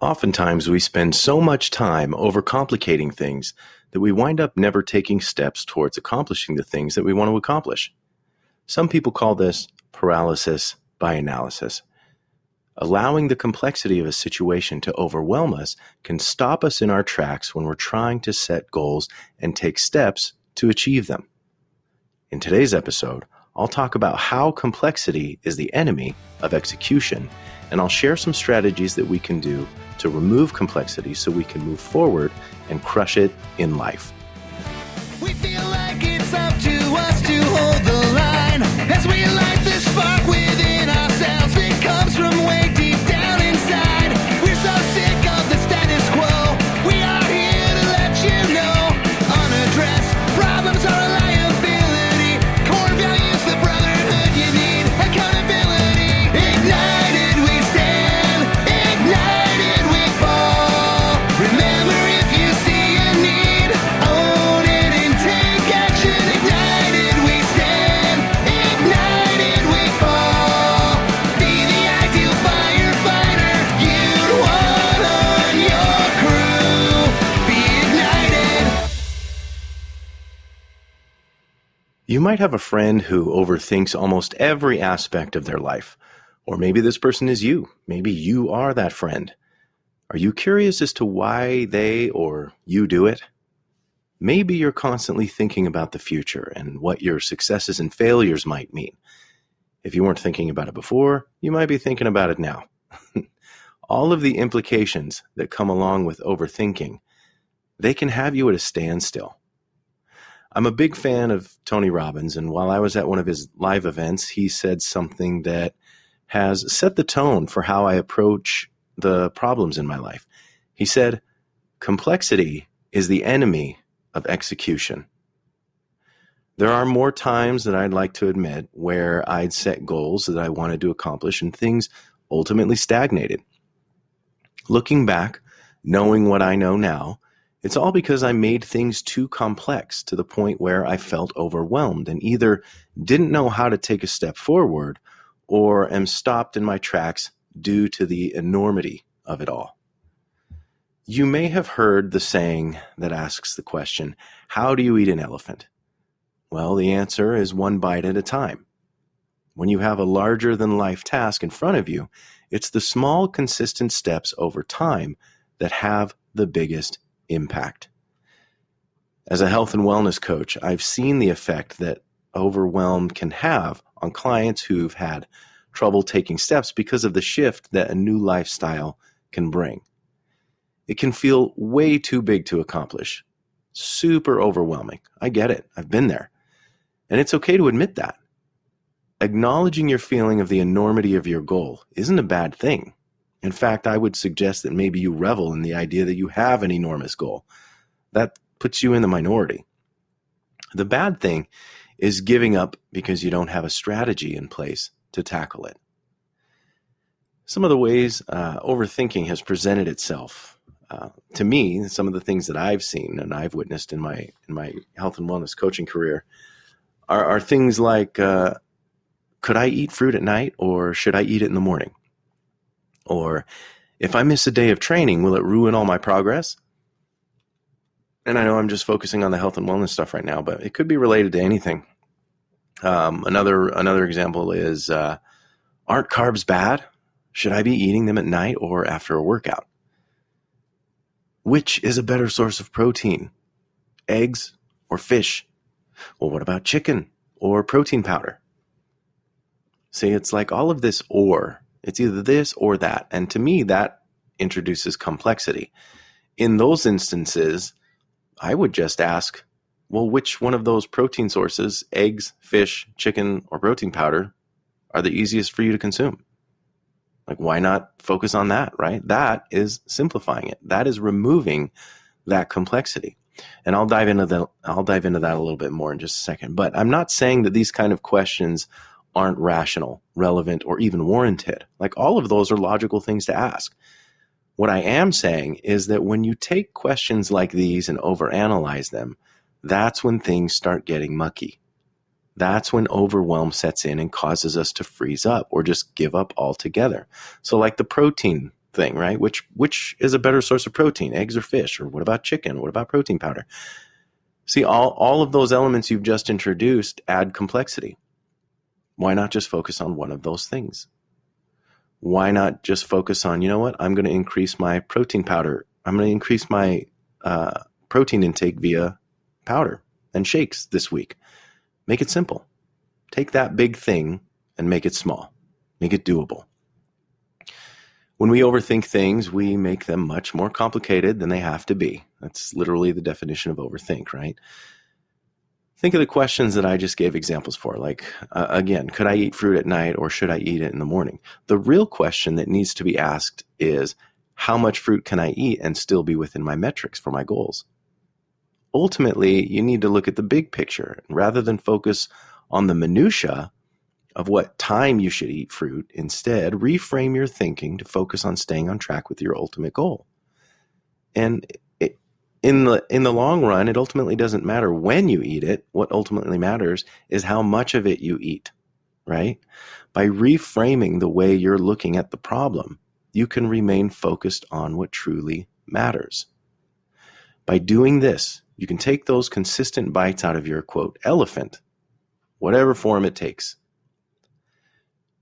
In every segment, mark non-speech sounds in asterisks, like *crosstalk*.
Oftentimes, we spend so much time overcomplicating things that we wind up never taking steps towards accomplishing the things that we want to accomplish. Some people call this paralysis by analysis. Allowing the complexity of a situation to overwhelm us can stop us in our tracks when we're trying to set goals and take steps to achieve them. In today's episode, I'll talk about how complexity is the enemy of execution, and I'll share some strategies that we can do to remove complexity so we can move forward and crush it in life. You might have a friend who overthinks almost every aspect of their life. Or maybe this person is you. Maybe you are that friend. Are you curious as to why they or you do it? Maybe you're constantly thinking about the future and what your successes and failures might mean. If you weren't thinking about it before, you might be thinking about it now. *laughs* All of the implications that come along with overthinking, they can have you at a standstill. I'm a big fan of Tony Robbins, and while I was at one of his live events, he said something that has set the tone for how I approach the problems in my life. He said, Complexity is the enemy of execution. There are more times that I'd like to admit where I'd set goals that I wanted to accomplish and things ultimately stagnated. Looking back, knowing what I know now, it's all because I made things too complex to the point where I felt overwhelmed and either didn't know how to take a step forward or am stopped in my tracks due to the enormity of it all. You may have heard the saying that asks the question, How do you eat an elephant? Well, the answer is one bite at a time. When you have a larger than life task in front of you, it's the small, consistent steps over time that have the biggest impact. As a health and wellness coach, I've seen the effect that overwhelm can have on clients who've had trouble taking steps because of the shift that a new lifestyle can bring. It can feel way too big to accomplish, super overwhelming. I get it, I've been there. And it's okay to admit that. Acknowledging your feeling of the enormity of your goal isn't a bad thing. In fact, I would suggest that maybe you revel in the idea that you have an enormous goal. That puts you in the minority. The bad thing is giving up because you don't have a strategy in place to tackle it. Some of the ways uh, overthinking has presented itself uh, to me, some of the things that I've seen and I've witnessed in my in my health and wellness coaching career are, are things like, uh, could I eat fruit at night or should I eat it in the morning? Or if I miss a day of training, will it ruin all my progress? And I know I'm just focusing on the health and wellness stuff right now, but it could be related to anything. Um, another another example is uh, aren't carbs bad? Should I be eating them at night or after a workout? Which is a better source of protein, eggs or fish? Well, what about chicken or protein powder? See, it's like all of this or it's either this or that. And to me, that introduces complexity. In those instances, I would just ask, well, which one of those protein sources, eggs, fish, chicken, or protein powder, are the easiest for you to consume? Like, why not focus on that, right? That is simplifying it. That is removing that complexity. And I'll dive into that. I'll dive into that a little bit more in just a second. But I'm not saying that these kind of questions aren't rational, relevant, or even warranted. Like all of those are logical things to ask. What I am saying is that when you take questions like these and overanalyze them, that's when things start getting mucky. That's when overwhelm sets in and causes us to freeze up or just give up altogether. So, like the protein thing, right? Which which is a better source of protein, eggs or fish, or what about chicken? What about protein powder? See, all all of those elements you've just introduced add complexity. Why not just focus on one of those things? Why not just focus on, you know what? I'm going to increase my protein powder. I'm going to increase my uh, protein intake via powder and shakes this week. Make it simple. Take that big thing and make it small. Make it doable. When we overthink things, we make them much more complicated than they have to be. That's literally the definition of overthink, right? Think of the questions that I just gave examples for. Like, uh, again, could I eat fruit at night or should I eat it in the morning? The real question that needs to be asked is how much fruit can I eat and still be within my metrics for my goals? Ultimately, you need to look at the big picture rather than focus on the minutia of what time you should eat fruit. Instead, reframe your thinking to focus on staying on track with your ultimate goal. And in the in the long run, it ultimately doesn't matter when you eat it. What ultimately matters is how much of it you eat, right? By reframing the way you're looking at the problem, you can remain focused on what truly matters. By doing this, you can take those consistent bites out of your quote elephant, whatever form it takes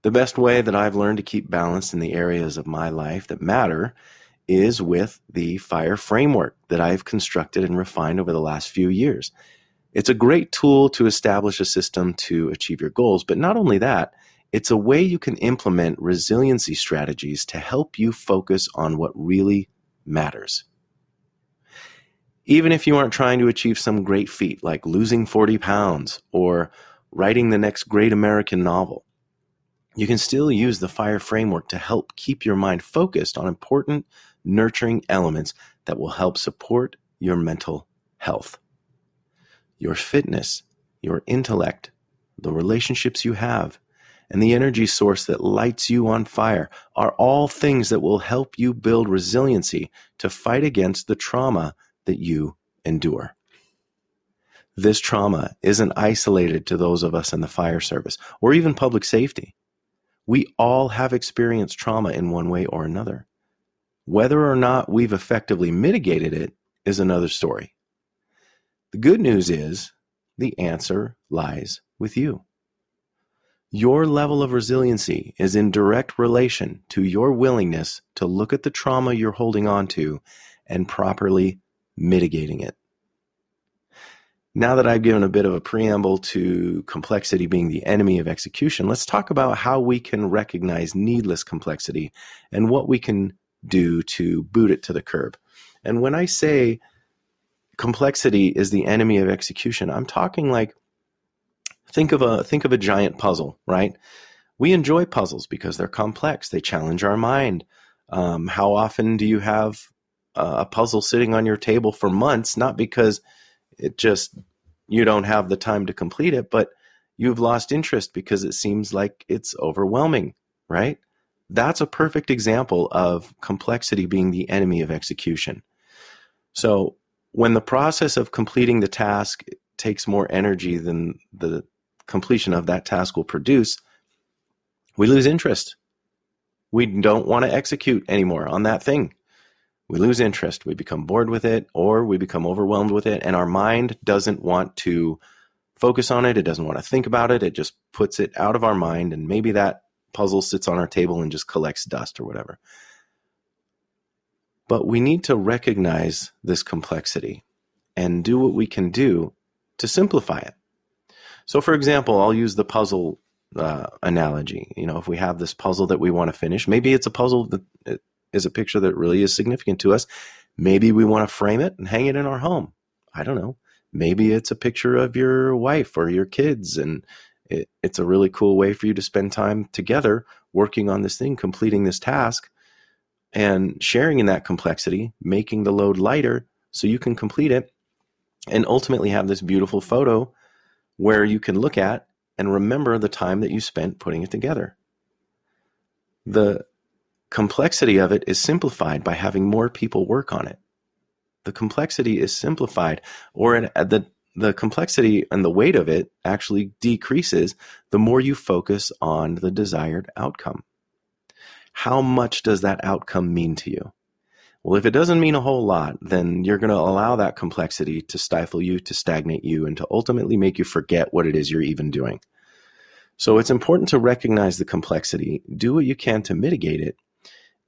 the best way that I've learned to keep balance in the areas of my life that matter is with the FIRE framework that I've constructed and refined over the last few years. It's a great tool to establish a system to achieve your goals, but not only that, it's a way you can implement resiliency strategies to help you focus on what really matters. Even if you aren't trying to achieve some great feat like losing 40 pounds or writing the next great American novel, you can still use the FIRE framework to help keep your mind focused on important, nurturing elements that will help support your mental health. Your fitness, your intellect, the relationships you have, and the energy source that lights you on fire are all things that will help you build resiliency to fight against the trauma that you endure. This trauma isn't isolated to those of us in the fire service or even public safety. We all have experienced trauma in one way or another. Whether or not we've effectively mitigated it is another story. The good news is the answer lies with you. Your level of resiliency is in direct relation to your willingness to look at the trauma you're holding on to and properly mitigating it now that I've given a bit of a preamble to complexity being the enemy of execution, let's talk about how we can recognize needless complexity and what we can do to boot it to the curb. And when I say complexity is the enemy of execution, I'm talking like think of a think of a giant puzzle, right? We enjoy puzzles because they're complex. They challenge our mind. Um, how often do you have a puzzle sitting on your table for months? Not because it just you don't have the time to complete it, but you've lost interest because it seems like it's overwhelming, right? That's a perfect example of complexity being the enemy of execution. So, when the process of completing the task takes more energy than the completion of that task will produce, we lose interest. We don't want to execute anymore on that thing we lose interest, we become bored with it, or we become overwhelmed with it, and our mind doesn't want to focus on it. It doesn't want to think about it. It just puts it out of our mind, and maybe that puzzle sits on our table and just collects dust or whatever. But we need to recognize this complexity and do what we can do to simplify it. So, for example, I'll use the puzzle uh, analogy. You know, if we have this puzzle that we want to finish, maybe it's a puzzle that is a picture that really is significant to us. Maybe we want to frame it and hang it in our home. I don't know. Maybe it's a picture of your wife or your kids, and it, it's a really cool way for you to spend time together working on this thing, completing this task, and sharing in that complexity, making the load lighter so you can complete it and ultimately have this beautiful photo where you can look at and remember the time that you spent putting it together. The complexity of it is simplified by having more people work on it. The complexity is simplified, or at the the complexity and the weight of it actually decreases the more you focus on the desired outcome. How much does that outcome mean to you? Well, if it doesn't mean a whole lot, then you're going to allow that complexity to stifle you, to stagnate you, and to ultimately make you forget what it is you're even doing. So it's important to recognize the complexity, do what you can to mitigate it,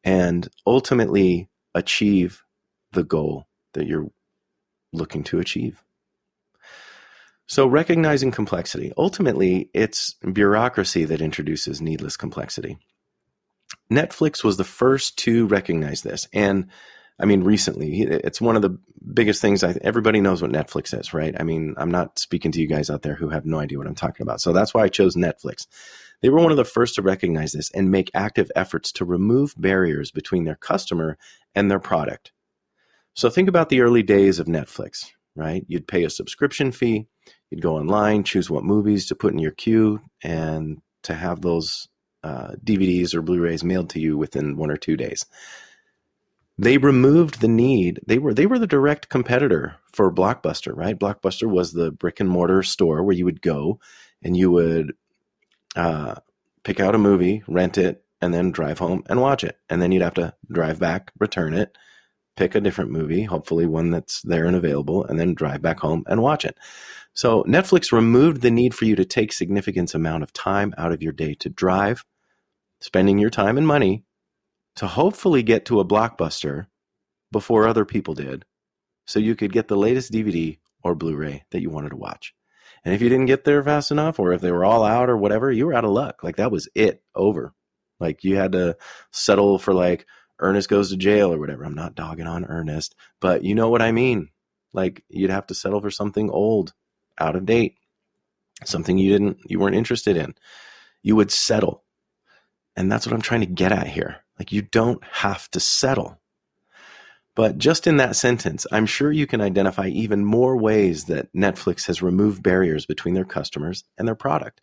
and ultimately achieve the goal that you're looking to achieve. So, recognizing complexity. Ultimately, it's bureaucracy that introduces needless complexity. Netflix was the first to recognize this. And I mean, recently, it's one of the biggest things. I, everybody knows what Netflix is, right? I mean, I'm not speaking to you guys out there who have no idea what I'm talking about. So that's why I chose Netflix. They were one of the first to recognize this and make active efforts to remove barriers between their customer and their product. So think about the early days of Netflix, right? You'd pay a subscription fee, you'd go online, choose what movies to put in your queue, and to have those uh, DVDs or Blu-rays mailed to you within one or two days. They removed the need. They were they were the direct competitor for Blockbuster, right? Blockbuster was the brick and mortar store where you would go and you would uh, pick out a movie, rent it, and then drive home and watch it, and then you'd have to drive back, return it, pick a different movie, hopefully one that's there and available, and then drive back home and watch it. So Netflix removed the need for you to take significant amount of time out of your day to drive spending your time and money to hopefully get to a blockbuster before other people did so you could get the latest DVD or Blu ray that you wanted to watch. And if you didn't get there fast enough, or if they were all out or whatever, you were out of luck. Like that was it, over. Like you had to settle for like Ernest goes to jail or whatever. I'm not dogging on Ernest, but you know what I mean. Like you'd have to settle for something old, out of date, something you didn't, you weren't interested in. You would settle and that's what I'm trying to get at here. Like, you don't have to settle. But just in that sentence, I'm sure you can identify even more ways that Netflix has removed barriers between their customers and their product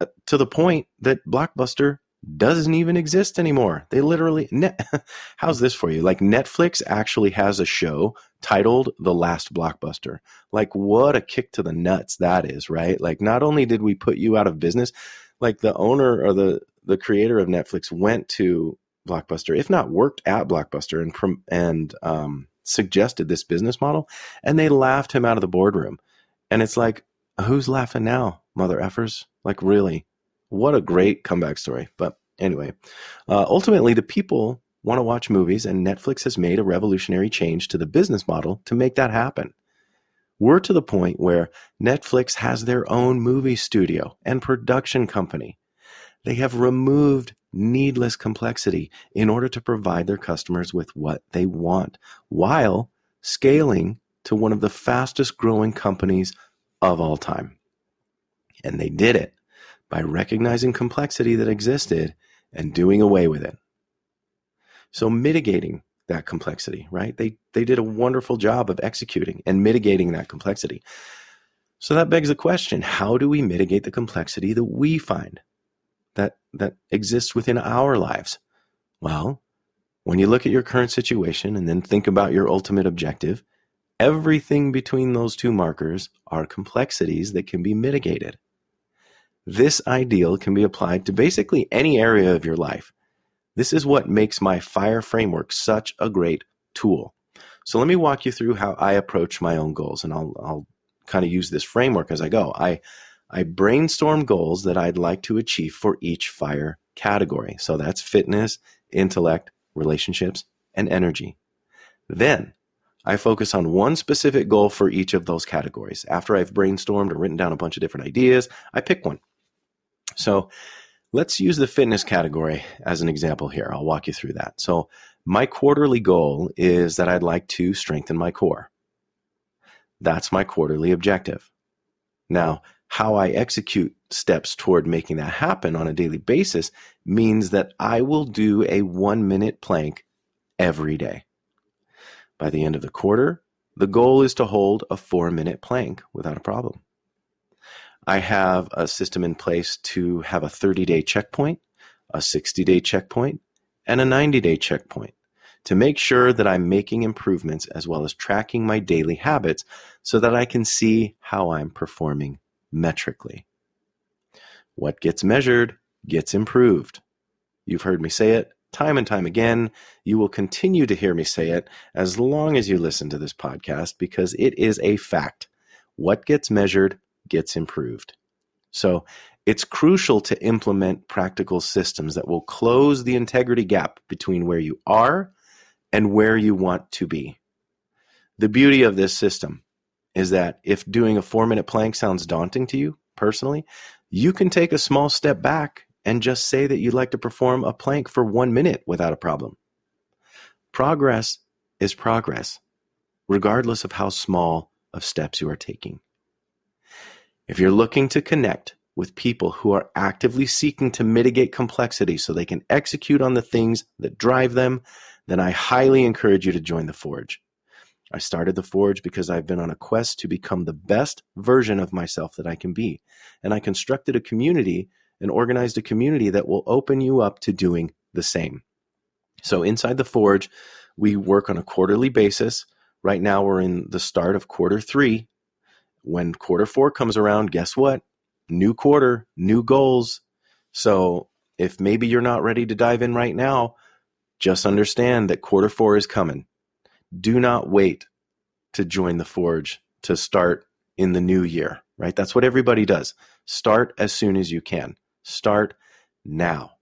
uh, to the point that Blockbuster doesn't even exist anymore. They literally, *laughs* how's this for you? Like, Netflix actually has a show titled The Last Blockbuster. Like, what a kick to the nuts that is, right? Like, not only did we put you out of business, like the owner or the the creator of Netflix went to Blockbuster, if not worked at Blockbuster, and and um, suggested this business model, and they laughed him out of the boardroom. And it's like, who's laughing now, mother effers? Like, really? What a great comeback story. But anyway, uh, ultimately, the people want to watch movies, and Netflix has made a revolutionary change to the business model to make that happen. We're to the point where Netflix has their own movie studio and production company. They have removed needless complexity in order to provide their customers with what they want while scaling to one of the fastest growing companies of all time. And they did it by recognizing complexity that existed and doing away with it. So mitigating that complexity, right? They they did a wonderful job of executing and mitigating that complexity. So that begs the question, how do we mitigate the complexity that we find? that that exists within our lives? Well, when you look at your current situation and then think about your ultimate objective, everything between those two markers are complexities that can be mitigated. This ideal can be applied to basically any area of your life. This is what makes my FIRE framework such a great tool. So let me walk you through how I approach my own goals, and I'll, I'll kind of use this framework as I go. I I brainstorm goals that I'd like to achieve for each fire category. So that's fitness, intellect, relationships, and energy. Then I focus on one specific goal for each of those categories. After I've brainstormed and written down a bunch of different ideas, I pick one. So let's use the fitness category as an example here. I'll walk you through that. So my quarterly goal is that I'd like to strengthen my core. That's my quarterly objective. Now, how I execute steps toward making that happen on a daily basis means that I will do a one minute plank every day. By the end of the quarter, the goal is to hold a four minute plank without a problem. I have a system in place to have a 30 day checkpoint, a 60 day checkpoint, and a 90 day checkpoint to make sure that I'm making improvements as well as tracking my daily habits so that I can see how I'm performing metrically. What gets measured gets improved. You've heard me say it time and time again. You will continue to hear me say it as long as you listen to this podcast because it is a fact. What gets measured gets improved. So it's crucial to implement practical systems that will close the integrity gap between where you are and where you want to be. The beauty of this system is that if doing a four minute plank sounds daunting to you personally, you can take a small step back and just say that you'd like to perform a plank for one minute without a problem. Progress is progress, regardless of how small of steps you are taking. If you're looking to connect with people who are actively seeking to mitigate complexity so they can execute on the things that drive them, then I highly encourage you to join the Forge. I started the Forge because I've been on a quest to become the best version of myself that I can be. And I constructed a community and organized a community that will open you up to doing the same. So inside the Forge, we work on a quarterly basis. Right now, we're in the start of quarter three. When quarter four comes around, guess what? New quarter, new goals. So if maybe you're not ready to dive in right now, just understand that quarter four is coming do not wait to join the Forge to start in the new year, right? That's what everybody does. Start as soon as you can. Start now.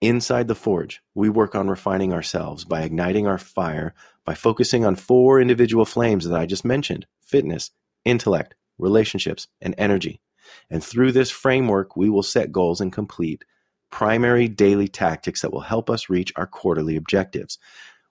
Inside the Forge, we work on refining ourselves by igniting our fire, by focusing on four individual flames that I just mentioned fitness, intellect, relationships, and energy. And through this framework, we will set goals and complete primary daily tactics that will help us reach our quarterly objectives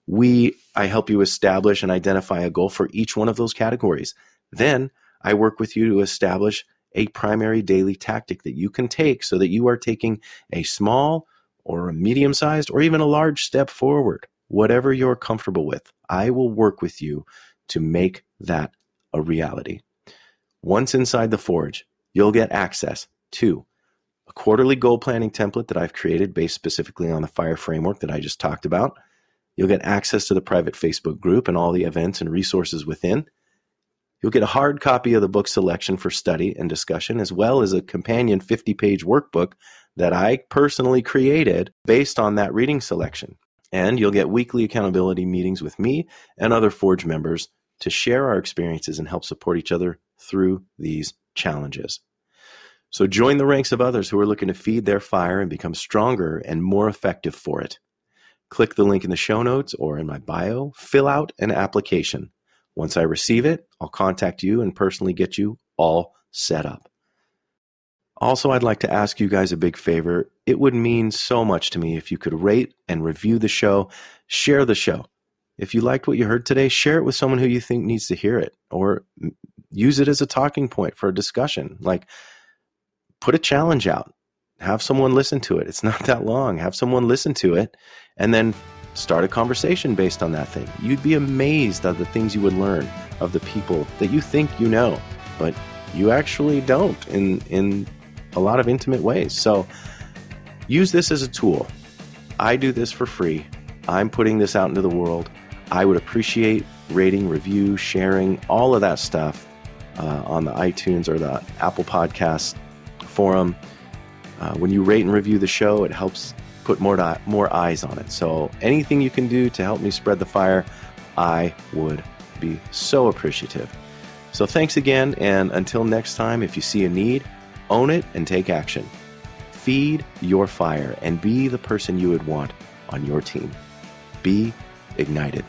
we I help you establish and identify a goal for each one of those categories. Then I work with you to establish a primary daily tactic that you can take so that you are taking a small or a medium sized or even a large step forward, whatever you're comfortable with. I will work with you to make that a reality. Once inside the Forge, you'll get access to a quarterly goal planning template that I've created based specifically on the FIRE framework that I just talked about You'll get access to the private Facebook group and all the events and resources within. You'll get a hard copy of the book selection for study and discussion, as well as a companion 50 page workbook that I personally created based on that reading selection. And you'll get weekly accountability meetings with me and other Forge members to share our experiences and help support each other through these challenges. So join the ranks of others who are looking to feed their fire and become stronger and more effective for it. Click the link in the show notes or in my bio, fill out an application. Once I receive it, I'll contact you and personally get you all set up. Also, I'd like to ask you guys a big favor. It would mean so much to me if you could rate and review the show, share the show. If you liked what you heard today, share it with someone who you think needs to hear it or use it as a talking point for a discussion. Like, put a challenge out have someone listen to it. It's *laughs* not that long. Have someone listen to it and then start a conversation based on that thing. You'd be amazed at the things you would learn of the people that you think you know, but you actually don't in in a lot of intimate ways. So use this as a tool. I do this for free. I'm putting this out into the world. I would appreciate rating, review, sharing, all of that stuff uh, on the iTunes or the Apple Podcast forum. Uh, when you rate and review the show, it helps put more more eyes on it. So anything you can do to help me spread the fire, I would be so appreciative. So thanks again, and until next time, if you see a need, own it and take action. Feed your fire and be the person you would want on your team. Be ignited.